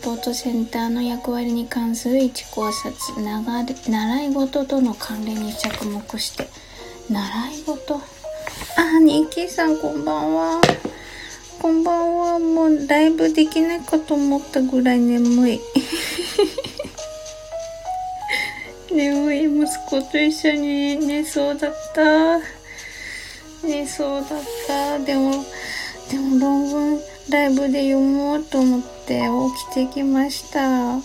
ポートセンターの役割に関する1考察、習い事との関連に着目して、習い事？あ、ニッキーさんこんばんは。こんばんは。もうライブできないかと思ったぐらい眠い。眠い息子と一緒に寝そうだった。寝そうだった。でも、でも論文ライブで読もうと思って起きてきました。あ、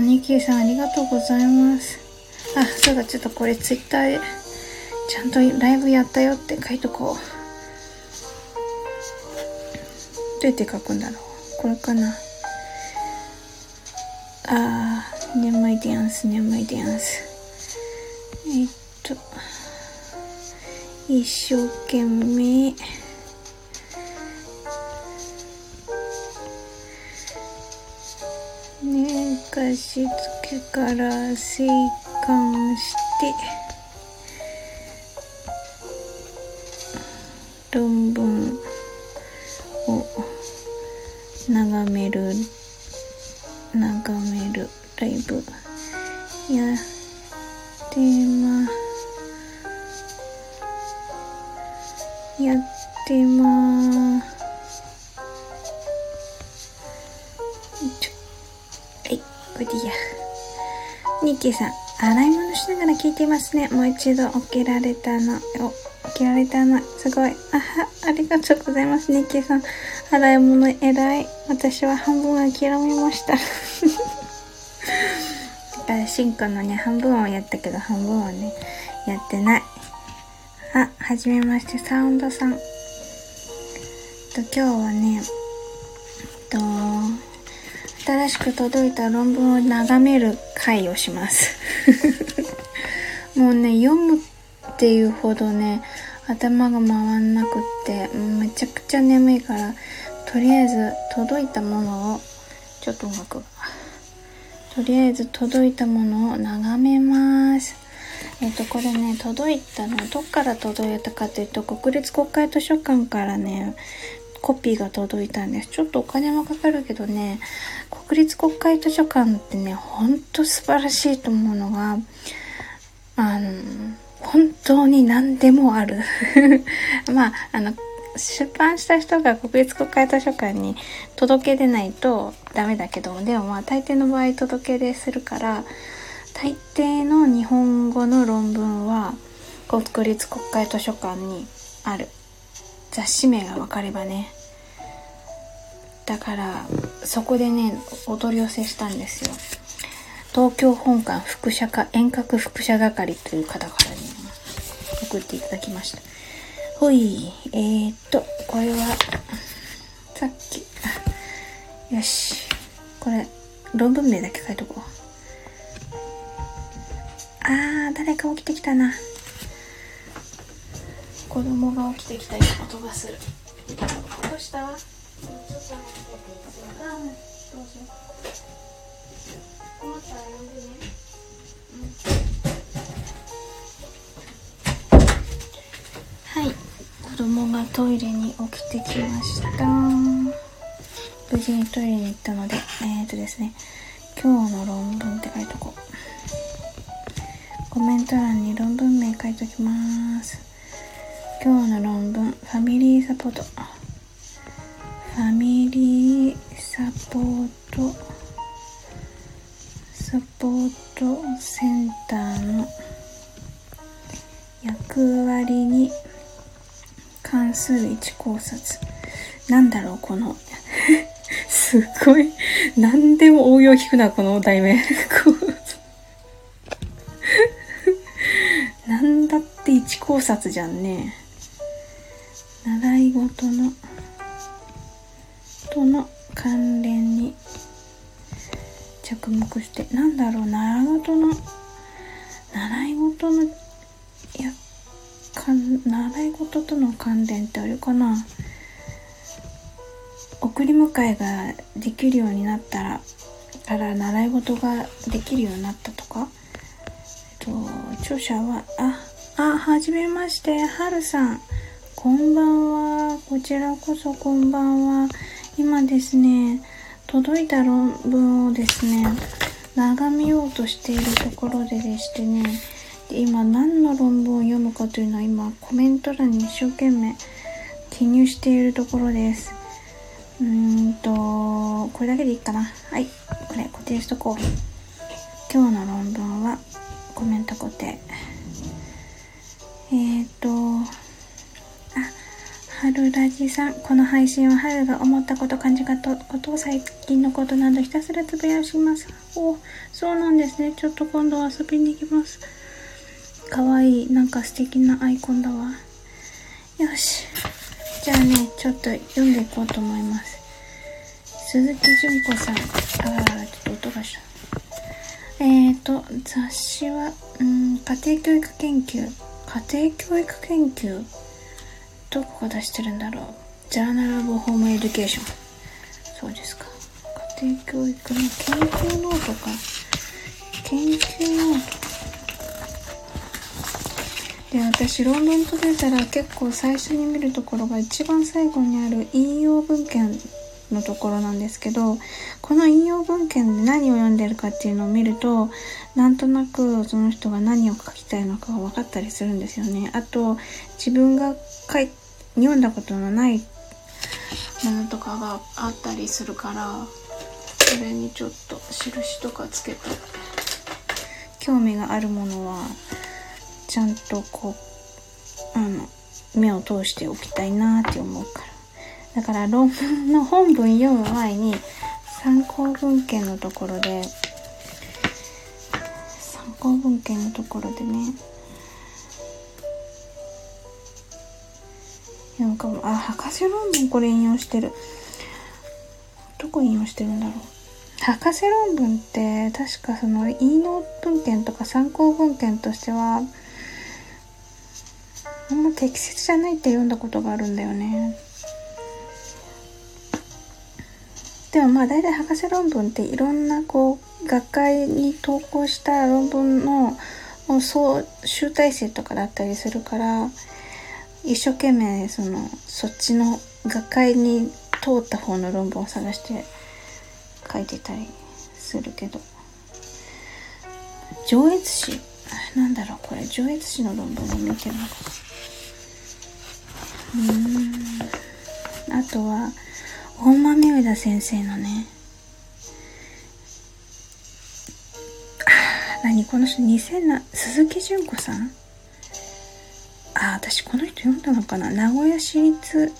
ニキーさんありがとうございます。あ、そうだ、ちょっとこれツイッターでちゃんとライブやったよって書いとこう。どうやって書くんだろうこれかなあー、眠いでやんす、眠いでやんす。えっと、一生懸命、寝かしつけから生還して、論文を眺める眺めるライブ。やってまやってまちキーさん洗い物しながら聞いていますねもう一度起きられたのお起きられたな。すごい。あは、ありがとうございます。ニッキーさん。洗い物偉い。私は半分諦めました。だから、シンクのね、半分はやったけど、半分はね、やってない。あ、はじめまして、サウンドさん。と、今日はね、えっと、新しく届いた論文を眺める会をします。もうね、読むっていうほどね頭が回んなくってめちゃくちゃ眠いからとりあえず届いたものをちょっと音楽がとりあえず届いたものを眺めますえっ、とこれね届いたのどっから届いたかというと国立国会図書館からねコピーが届いたんです。ちょっとお金もかかるけどね、国立国会図書館ってね、ほんと素晴らしいと思うのが、あの、本当に何でもある まあ、あの、出版した人が国立国会図書館に届け出ないとダメだけど、でもまあ大抵の場合届け出するから、大抵の日本語の論文は国立国会図書館にある。雑誌名がわかればね。だから、そこでね、お取り寄せしたんですよ。東京本館副社課遠隔副社係という方からね、送っていただきました。ほい、えー、っと、これは、さっき、よし、これ、論文名だけ書いとこう。あー、誰か起きてきたな。子供が起きてきた音がする。どうした？ちょっと待って、どうしよう。はい。子供がトイレに起きてきました。無事にトイレに行ったのでえっ、ー、とですね今日の論文って書いとこう。コメント欄に論文名書いときます。今日の論文ファミリーサポート。ファミリーサポートサポートセンターの役割に関する1考察。なんだろう、この すごい、何でも応用聞くな、この題名。なんだって1考察じゃんね。習い事の、との関連に着目してなんだろう習い事の習い事のいやか習い事との関連ってあれかな送り迎えができるようになったらから習い事ができるようになったとか？えっと、著者は、あ、あ、はじめまして、はるさん。こんばんは。こちらこそこんばんは。今ですね、届いた論文をですね、眺めようとしているところででしてね、で今何の論文を読むかというのは今コメント欄に一生懸命記入しているところです。うーんと、これだけでいいかな。はい、これ固定しとこう。今日の論文はコメント固定。えっ、と、春ラジさん、この配信は春が思ったこと、感じたことを最近のことなどひたすらつぶやします。お、そうなんですね。ちょっと今度遊びに行きます。かわいい、なんか素敵なアイコンだわ。よし。じゃあね、ちょっと読んでいこうと思います。鈴木純子さん。あららら、ちょっと音がした。えーと、雑誌は、うん、家庭教育研究。家庭教育研究どこが出してるんだろう。 Journal of Home Education。そうですか。家庭教育の研究ノートか。研究ノート。で私論文と出たら結構最初に見るところが一番最後にある引用文献のところなんですけどこの引用文献で何を読んでるかっていうのを見るとなんとなくその人が何を書きたいのかが分かったりするんですよね。あと自分が書い読んだことのないものとかがあったりするからそれにちょっと印とかつけて。興味があるものはちゃんとこうあの目を通しておきたいなって思うから。だから論文の本文読む前に参考文献のところで参考文献のところでねなんかもう、あ、博士論文これ引用してる。どこ引用してるんだろう。博士論文って確かその引用文献とか参考文献としてはあんま適切じゃないって読んだことがあるんだよね。でもまあ大体博士論文っていろんなこう学会に投稿した論文のそう集大成とかだったりするから一生懸命そのそっちの学会に通った方の論文を探して書いてたりするけど。上越市？なんだろうこれ。上越市の論文を見てるのかうん。あとは大豆上田先生のね。何？この人2000鈴木純子さん？あ、私この人読んだのかな？名古屋市立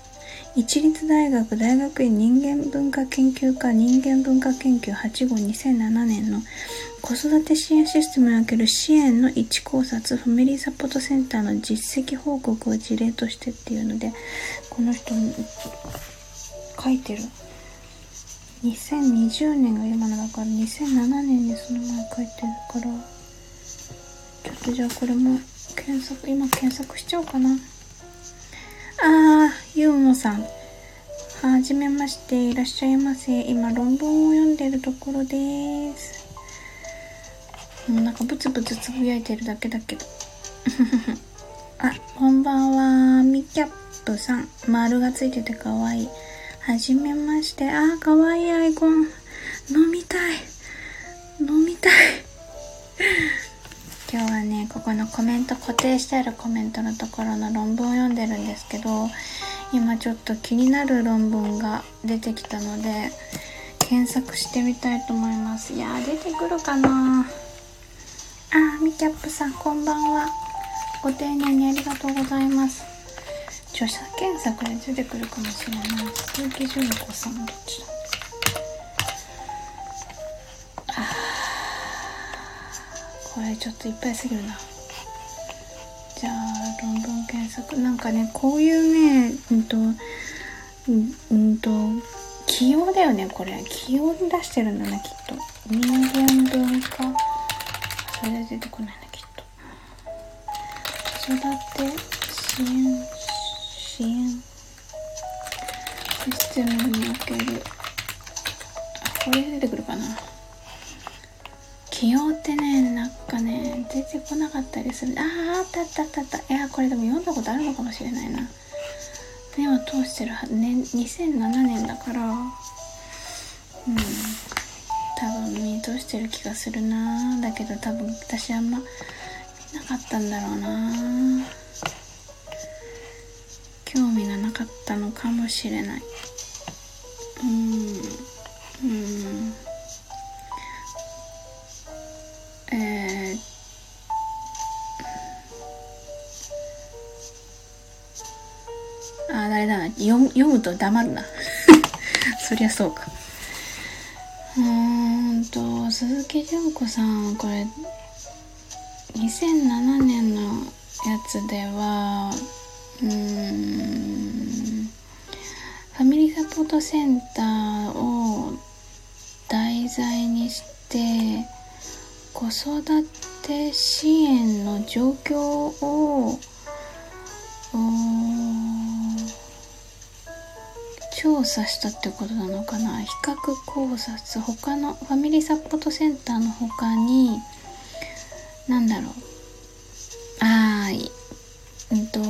一律大学大学院人間文化研究科人間文化研究8号2007年の子育て支援システムにおける支援の一考察ファミリーサポートセンターの実績報告を事例としてっていうのでこの人書いてる。2020年が今のだから2007年にその前書いてるからちょっとじゃあこれも検索、今検索しちゃおうかな。あー、ゆうもさん。はじめまして、いらっしゃいませ。今、論文を読んでるところです。もうなんかブツブツつぶやいてるだけだけど。あ、こんばんは。みキャップさん。丸がついててかわいい。はじめまして。あー、かわいいアイコン。飲みたい。飲みたい。今日はねここのコメント固定してあるコメントのところの論文を読んでるんですけど今ちょっと気になる論文が出てきたので検索してみたいと思います。いやー出てくるかな。あみキャップさんこんばんは。ご丁寧にありがとうございます。著者検索で出てくるかもしれない。鈴木純子さんどっちだ？これちょっといっぱいすぎるな。じゃあ論文検索。なんかねこういうねうんとうんと起用だよねこれ。起用に出してるんだなきっと。人間文化。それで出てこないなきっと。子育て支援支援。システムにおける。あこれ出てくるかな。起用ってねなんかね出てこなかったりする。あああったあったあったあった。いやこれでも読んだことあるのかもしれないな。目を通してるは、ね、2007年だから。うん。多分見通してる気がするな。だけど多分私あんま見なかったんだろうな。興味がなかったのかもしれない。と黙るな。そりゃそうか。うーんと鈴木純子さんこれ2007年のやつではうーんファミリーサポートセンターを題材にして子育て支援の状況を調査したってことなのかな？比較考察。他のファミリーサポートセンターの他に何だろう？ああうんと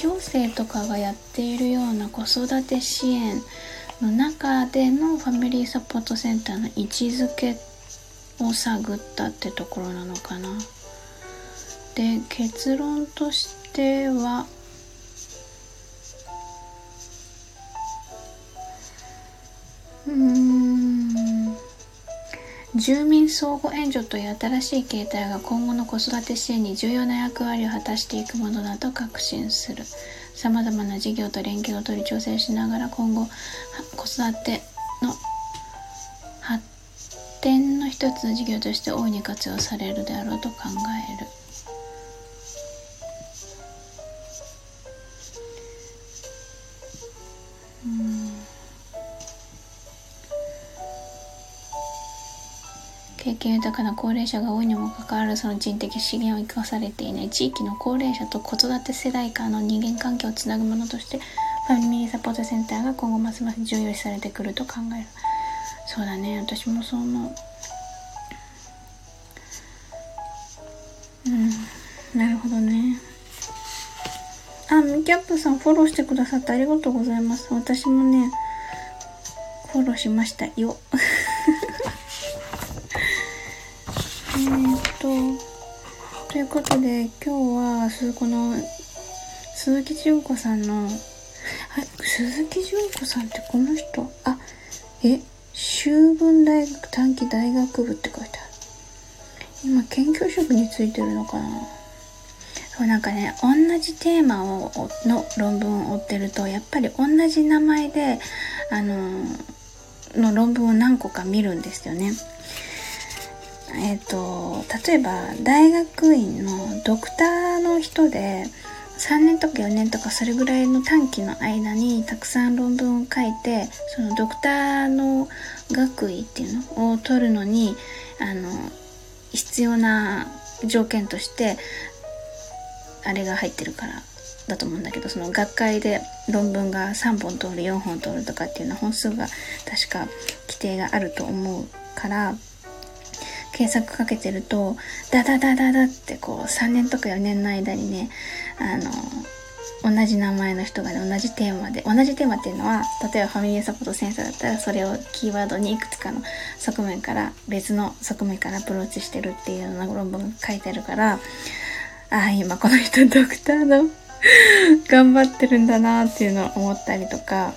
行政とかがやっているような子育て支援の中でのファミリーサポートセンターの位置づけを探ったってところなのかな？で結論としてはうん。住民相互援助という新しい形態が今後の子育て支援に重要な役割を果たしていくものだと確信する。さまざまな事業と連携を取り調整しながら今後子育ての発展の一つの事業として大いに活用されるであろうと考える。経験豊かな高齢者が多いにもかかわらずその人的資源を生かされていない地域の高齢者と子育て世代間の人間関係をつなぐものとしてファミリーサポートセンターが今後ますます重要視されてくると考える。そうだね。私もそう思ううん。なるほどね。あミキャップさんフォローしてくださってありがとうございます。私もねフォローしましたよ。と、ということで、今日は、この、鈴木純子さんの、あ、鈴木純子さんってこの人、あ、え、修文大学短期大学部って書いてある。今、研究職についてるのかな？そうなんかね、同じテーマを、の論文を追ってると、やっぱり同じ名前で、あの、の論文を何個か見るんですよね。えっ、ー、と例えば大学院のドクターの人で3年とか4年とかそれぐらいの短期の間にたくさん論文を書いてそのドクターの学位っていうのを取るのにあの必要な条件としてあれが入ってるからだと思うんだけどその学会で論文が3本通る4本通るとかっていうのは本数が確か規定があると思うから検索かけてると、ダダダダダってこう3年とか4年の間にね、あの、同じ名前の人がね、同じテーマで、同じテーマっていうのは、例えばファミリーサポートセンサーだったら、それをキーワードにいくつかの側面から、別の側面からアプローチしてるっていうような論文が書いてあるから、ああ、今この人ドクターの頑張ってるんだなっていうのを思ったりとか、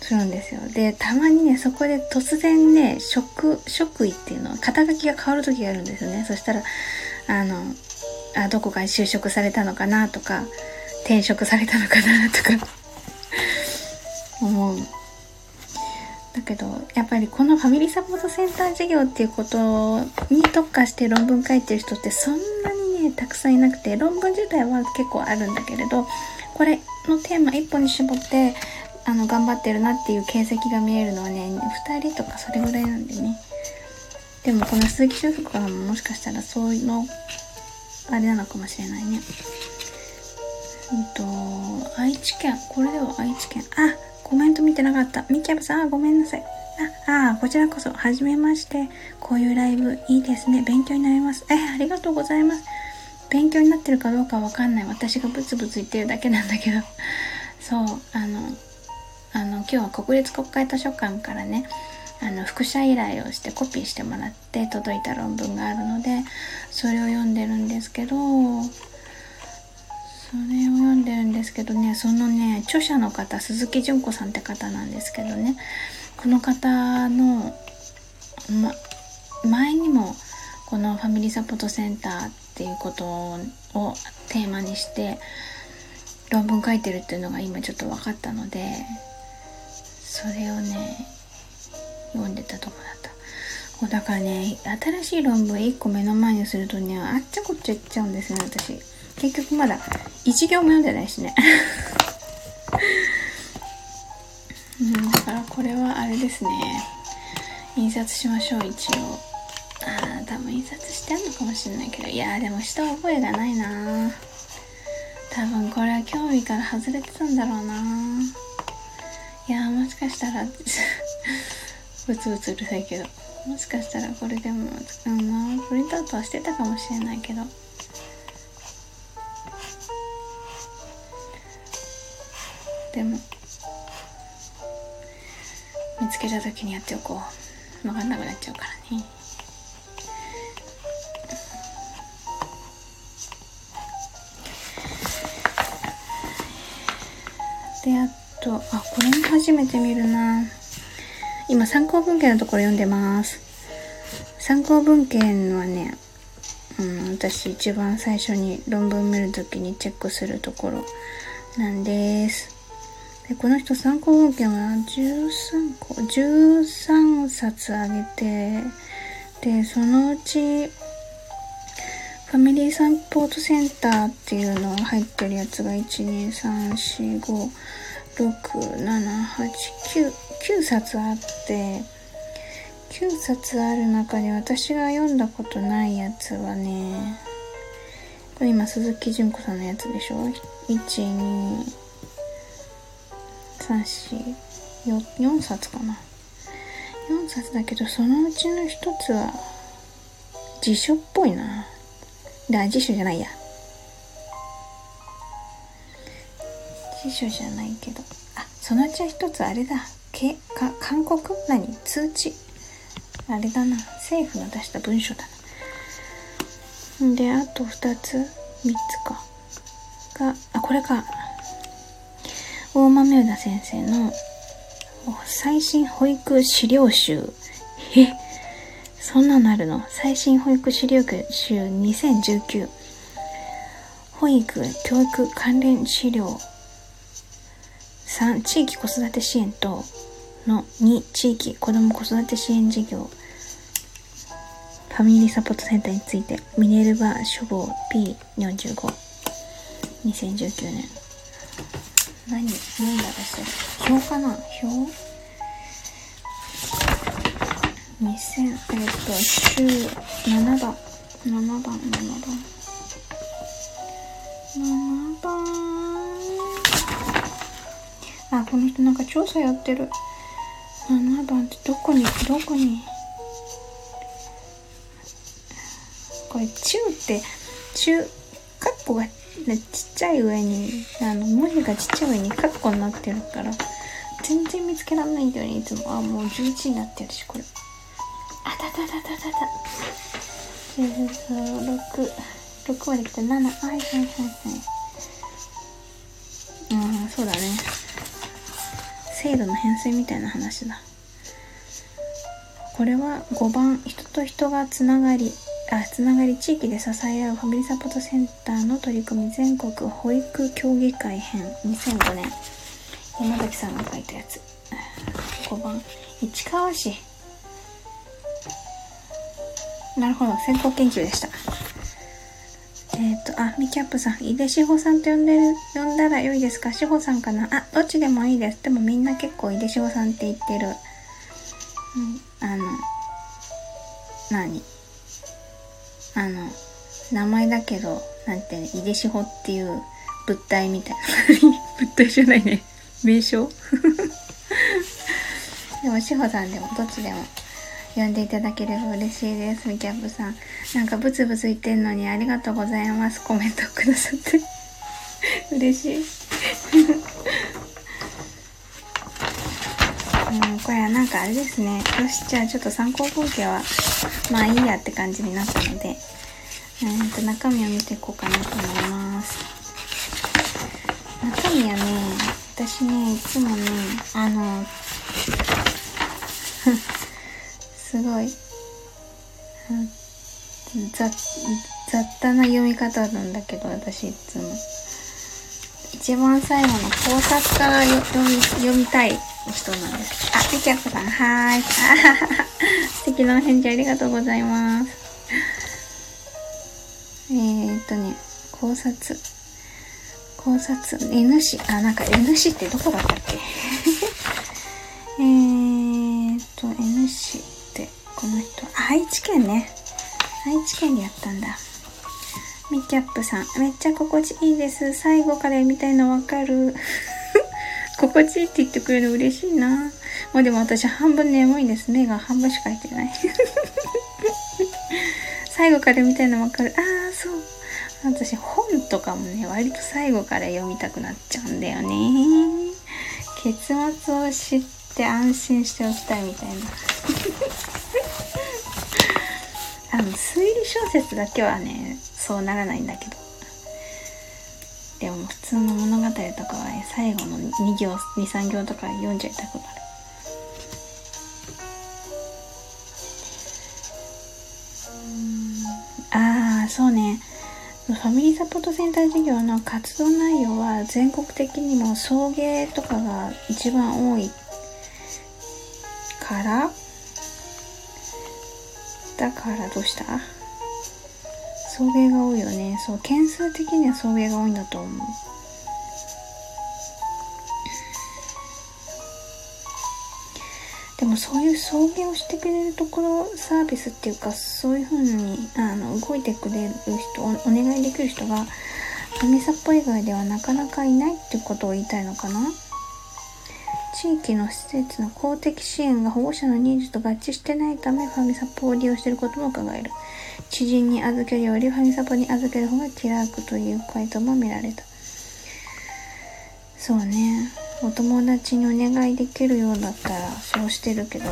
するんですよ。で、たまにね、そこで突然ね、職、職位っていうのは、肩書きが変わる時があるんですよね。そしたら、あの、あ、どこかに就職されたのかなとか、転職されたのかなとか 思う。だけど、やっぱりこのファミリーサポートセンター事業っていうことに特化して論文書いてる人ってそんなにね、たくさんいなくて、論文自体は結構あるんだけれど、これのテーマ一本に絞ってあの頑張ってるなっていう形跡が見えるのはね2人とかそれぐらいなんでねでもこの鈴木修復はもしかしたらそういうのあれなのかもしれないねうんと愛知県これでは愛知県あコメント見てなかったみきゃぶさんあごめんなさいあ、あこちらこそ、はじめまして。こういうライブ、いいですね。勉強になります。え、ありがとうございます。勉強になってるかどうかわかんない。私がブツブツ言ってるだけなんだけど。そう、あの、あの、今日は国立国会図書館からね、あの、副写依頼をしてコピーしてもらって届いた論文があるので、それを読んでるんですけど、それを読んでるんですけどね、そのね、著者の方、鈴木純子さんって方なんですけどね、この方の、ま、前にも、このファミリーサポートセンターっていうことをテーマにして論文書いてるっていうのが今ちょっと分かったのでそれをね読んでたとこだった。だからね新しい論文1個目の前にするとねあっちゃこっちゃいっちゃうんですね私。結局まだ1行も読んでないしね。うんだからこれはあれですね。印刷しましょう一応。ああ多分印刷してんのかもしんないけど。いやでもした覚えがないな多分これは興味から外れてたんだろうないやもしかしたら ブツブツうるさいけどもしかしたらこれでもうなプリントアウトはしてたかもしれないけど。でも見つけた時にやっておこう。分かんなくなっちゃうからね。であとあこれも初めて見るな。今参考文献のところ読んでます。参考文献はね、うん、私一番最初に論文見るときにチェックするところなんです。でこの人参考文献は13個13冊あげてでそのうちファミリーサポートセンターっていうのが入ってるやつが12345 67899冊あって9冊ある中で私が読んだことないやつはねこれ今鈴木純子さんのやつでしょ？12344冊かな。4冊だけどそのうちの1つは辞書っぽいな。だ辞書じゃないや。辞書じゃないけど。あそのうちは一つあれだ。けか韓国？何？通知。あれだな。政府の出した文書だな。であと2つ。3つか。があこれか。大豆田先生の最新保育資料集。え？そんなのあるの？最新保育資料集2019保育教育関連資料。3地域子育て支援等の2地域子ども子育て支援事業。ファミリーサポートセンターについてミネルヴァ書房 P452019 年。何何だろそれ表かな？表？2000えっと週7番。7番7番。7番。あ、この人なんか調査やってる。7番ってどこに、どこに？これ、中って、中、カッコが、ちっちゃい上に、あの、文字がちっちゃい上にカッコになってるから、全然見つけられないんだよね、いつも。あ、もう11になってるし、これ。あたたたたたた。6、6まで来た。7、はいはいはいはい。うん、そうだね。制度の変遷みたいな話だ。これは5番人と人がつながりあつながり地域で支え合うファミリーサポートセンターの取り組み全国保育協議会編2005年。山崎さんが書いたやつ。5番。市川市。なるほど。先行研究でした。えっ、ー、と、あ、みキャップさん、井出志保さんと呼んでる、呼んだら良いですか？志保さんかな？あ、どっちでもいいです。でもみんな結構井出志保さんって言ってる。うん、あの、何？あの、名前だけど、なんて、井出志保っていう物体みたいな。物体じゃないね。名称？でも、しほさんでも、どっちでも、呼んでいただければ嬉しいです。みキャップさん。なんか、ブツブツ言ってんのに、ありがとうございます。コメントくださって。嬉しい。うん、これはなんかあれですね。よし、じゃあちょっと参考風景は、まあいいやって感じになったので、えー、と中身を見ていこうかなと思います。中身はね、私ね、いつもね、あの、すごい、雑、雑多な読み方なんだけど、私いつも。一番最後の考察から読み、読みたい人なんです。あ、ピキャップさん、はーい。素敵なお返事ありがとうございます。えー、っとね、考察。考察。N 市。あ、なんか N 市ってどこだったっけ？えーっと、N 市、愛知県ね。愛知県でやったんだ。ミキャップさん。めっちゃ心地いいです。最後から読みたいのわかる。心地いいって言ってくれるの嬉しいな。もうでも私半分眠いです。目が半分しか開いてない。最後から読みたいのわかる。ああ、そう。私本とかもね、割と最後から読みたくなっちゃうんだよね。結末を知って安心しておきたいみたいな。あの、推理小説だけはね、そうならないんだけど。でも普通の物語とかはね最後の2行23行とか読んじゃいたくなるああそうねファミリーサポートセンター事業の活動内容は全国的にも送迎とかが一番多いからだからどうした。送迎が多いよねそう件数的には送迎が多いんだと思う。でもそういう送迎をしてくれるところサービスっていうかそういう風にあの動いてくれる人お願いできる人がファミサポ以外ではなかなかいないってことを言いたいのかな。地域の施設の公的支援が保護者のニーズと合致してないためファミサポを利用していることも伺える。知人に預けるよりファミサポに預ける方が気楽という回答も見られた。そうね。お友達にお願いできるようだったらそうしてるけど、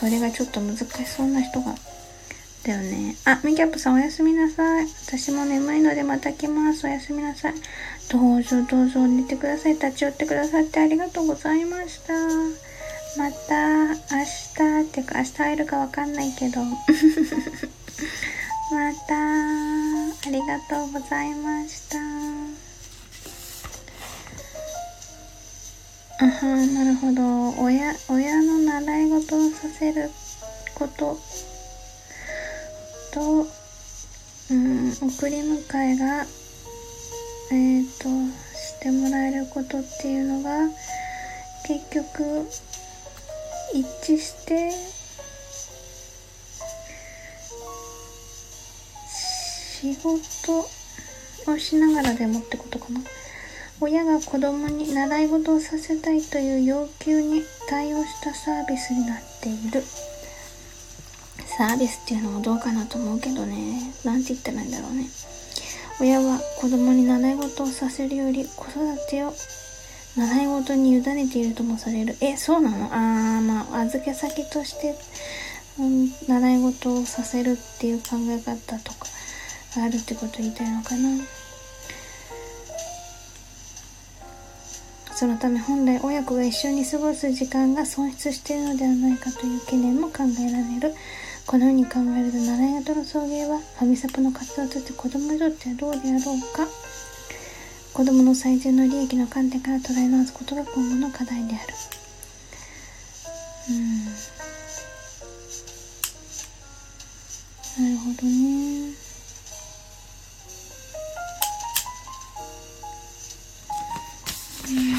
それがちょっと難しそうな人が。だよね。あ、ミキャップさんおやすみなさい。私も眠いのでまた来ます。おやすみなさい。どうぞどうぞ寝てください。立ち寄ってくださってありがとうございました。また明日ってか明日会えるかわかんないけど。またありがとうございました。あはなるほど。親、親の習い事をさせることと、うん、送り迎えが、えっ、ー、と、してもらえることっていうのが、結局、一致して、仕事をしながらでもってことかな。親が子供に習い事をさせたいという要求に対応したサービスになっている。サービスっていうのもどうかなと思うけどね。なんて言ったらいいんだろうね。親は子供に習い事をさせるより子育てを習い事に委ねているともされる。え、そうなの？あー、まあ、預け先として、うん、習い事をさせるっていう考え方とかあるってことを言いたいのかな。そのため本来親子が一緒に過ごす時間が損失しているのではないかという懸念も考えられる。このように考えると習い事の送迎はファミサポの活動として子供にとってはどうであろうか？子供の最善の利益の観点から捉え直すことが今後の課題である。うんなるほどね。うん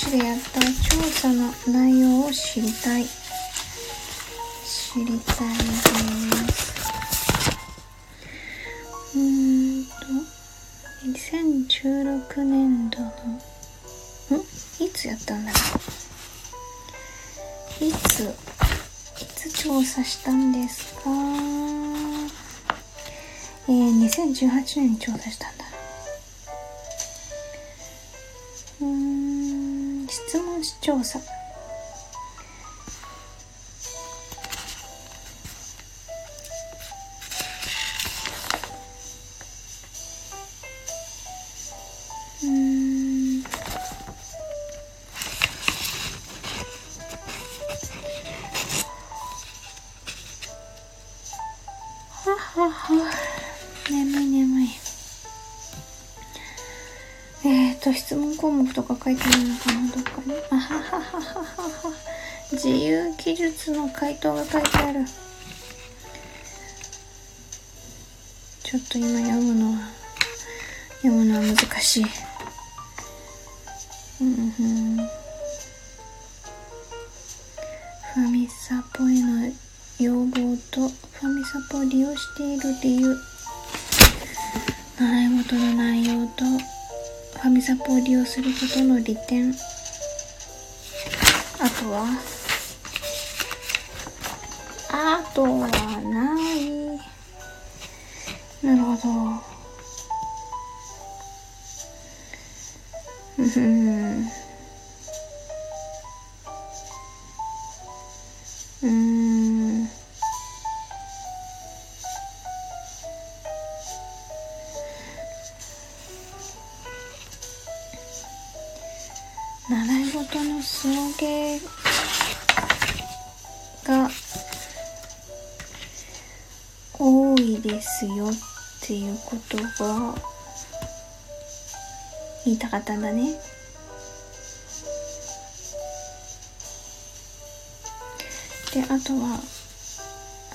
市でやった調査の内容を知りたい。知りたい。ですうーんと2016年度のん？いつやったんだろう？いついつ調査したんですか？えー、2018年に調査したんだ。項目とか書いてないのかなどっかに。あはははははは。自由記述の回答が書いてある。ちょっと今読むのは読むのは難しい。ァミサポを利用することの利点。あとはあとはない。なるほど。うん。ことが言いたかったんだね。であとは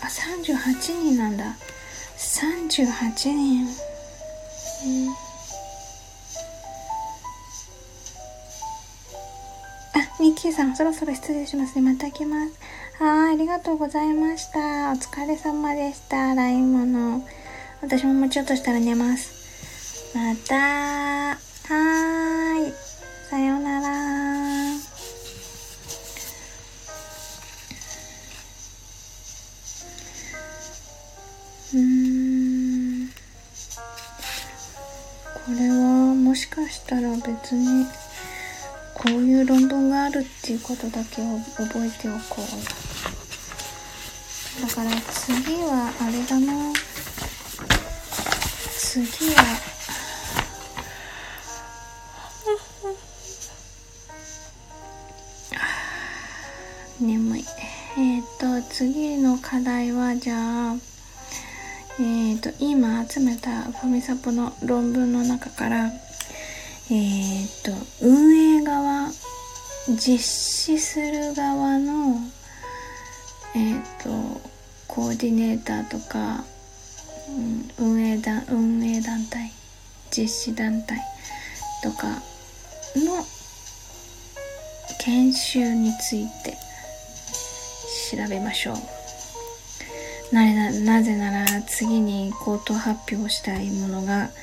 あ38人なんだ。38人、うん、あミッキーさんそろそろ失礼しますね。また来ます。はいありがとうございました。お疲れ様でした。洗い物私ももうちょっとしたら寝ます。また。はーい。さようなら。うん。これはもしかしたら別にこういう論文があるっていうことだけを覚えておこう。だから次はあれだな。次は眠いえっ、と次の課題はじゃあえっ、ー、と今集めたファミサポの論文の中からえっ、ー、と運営側実施する側のえっ、とコーディネーターとか、うん、運営団運営団体実施団体とかの研修について調べましょう。なななぜなら次に口頭発表したいものが、うん、フ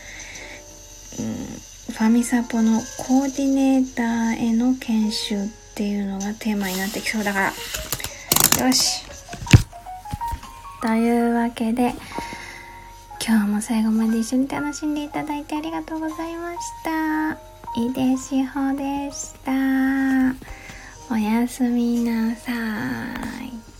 ァミサポのコーディネーターへの研修っていうのがテーマになってきそうだからよしというわけで今日も最後まで一緒に楽しんでいただいてありがとうございました。いでしほでした。おやすみなさい。